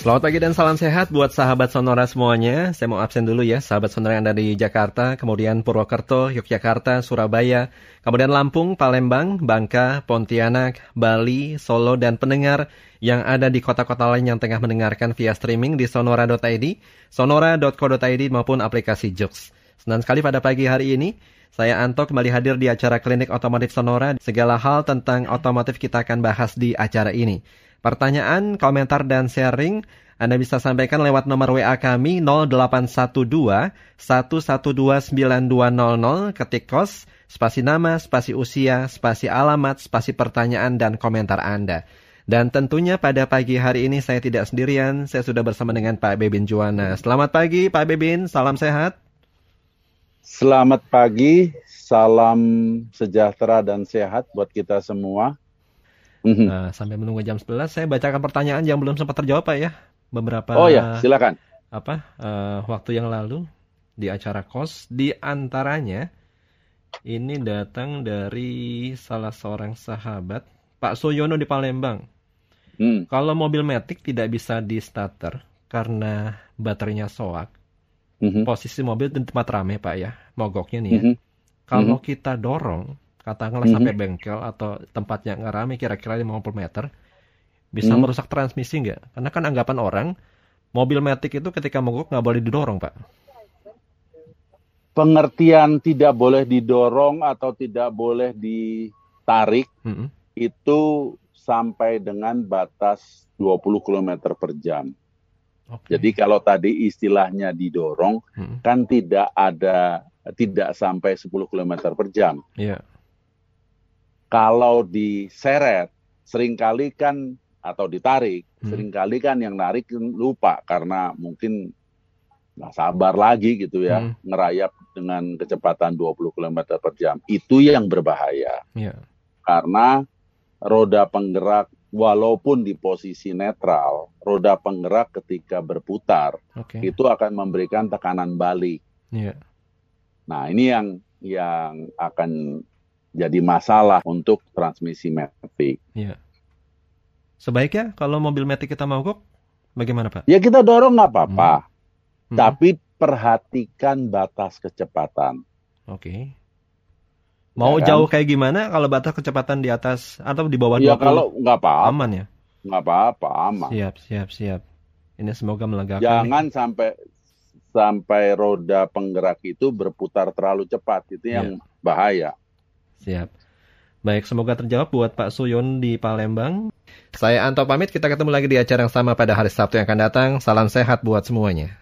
Selamat pagi dan salam sehat buat sahabat Sonora semuanya. Saya mau absen dulu ya, sahabat Sonora yang ada di Jakarta, kemudian Purwokerto, Yogyakarta, Surabaya, kemudian Lampung, Palembang, Bangka, Pontianak, Bali, Solo, dan pendengar yang ada di kota-kota lain yang tengah mendengarkan via streaming di sonora.id, sonora.co.id maupun aplikasi Jux. Senang sekali pada pagi hari ini, saya Anto kembali hadir di acara Klinik Otomotif Sonora. Segala hal tentang otomotif kita akan bahas di acara ini. Pertanyaan, komentar, dan sharing Anda bisa sampaikan lewat nomor WA kami 0812 1129200 ketik kos, spasi nama, spasi usia, spasi alamat, spasi pertanyaan, dan komentar Anda. Dan tentunya pada pagi hari ini saya tidak sendirian, saya sudah bersama dengan Pak Bebin Juwana. Selamat pagi Pak Bebin, salam sehat. Selamat pagi, salam sejahtera dan sehat buat kita semua. Mhm. Nah, sampai menunggu jam 11 saya bacakan pertanyaan yang belum sempat terjawab Pak ya. Beberapa Oh ya, silakan. Apa? Uh, waktu yang lalu di acara KOS di antaranya ini datang dari salah seorang sahabat Pak Soyono di Palembang. Hmm. Kalau mobil Matic tidak bisa di starter karena baterainya soak, mm-hmm. posisi mobil di tempat rame Pak ya, mogoknya nih ya. Mm-hmm. Kalau mm-hmm. kita dorong, katakanlah mm -hmm. sampai bengkel atau tempat yang nggak ramai kira-kira 50 meter bisa mm -hmm. merusak transmisi nggak? Karena kan anggapan orang mobil metik itu ketika mogok nggak boleh didorong pak. Pengertian tidak boleh didorong atau tidak boleh ditarik mm -hmm. itu sampai dengan batas 20 km per jam. Okay. Jadi kalau tadi istilahnya didorong, hmm. kan tidak ada tidak sampai 10 km per jam. Yeah kalau diseret sering kali kan atau ditarik hmm. sering kali kan yang narik lupa karena mungkin nggak sabar lagi gitu ya hmm. ngerayap dengan kecepatan 20 km per jam itu yang berbahaya yeah. karena roda penggerak walaupun di posisi netral roda penggerak ketika berputar okay. itu akan memberikan tekanan balik yeah. nah ini yang yang akan jadi masalah untuk transmisi Matic. Iya. Sebaiknya kalau mobil Matic kita mogok, bagaimana Pak? Ya kita dorong nggak apa-apa. Hmm. Hmm. Tapi perhatikan batas kecepatan. Oke. Okay. Mau ya kan? jauh kayak gimana kalau batas kecepatan di atas atau di bawah ya, 20? kalau nggak apa-apa. Aman ya? Nggak apa-apa, aman. Siap, siap, siap. Ini semoga melegakan. Jangan nih. sampai sampai roda penggerak itu berputar terlalu cepat. Itu yang ya. bahaya. Siap. Baik, semoga terjawab buat Pak Suyon di Palembang. Saya Anto pamit, kita ketemu lagi di acara yang sama pada hari Sabtu yang akan datang. Salam sehat buat semuanya.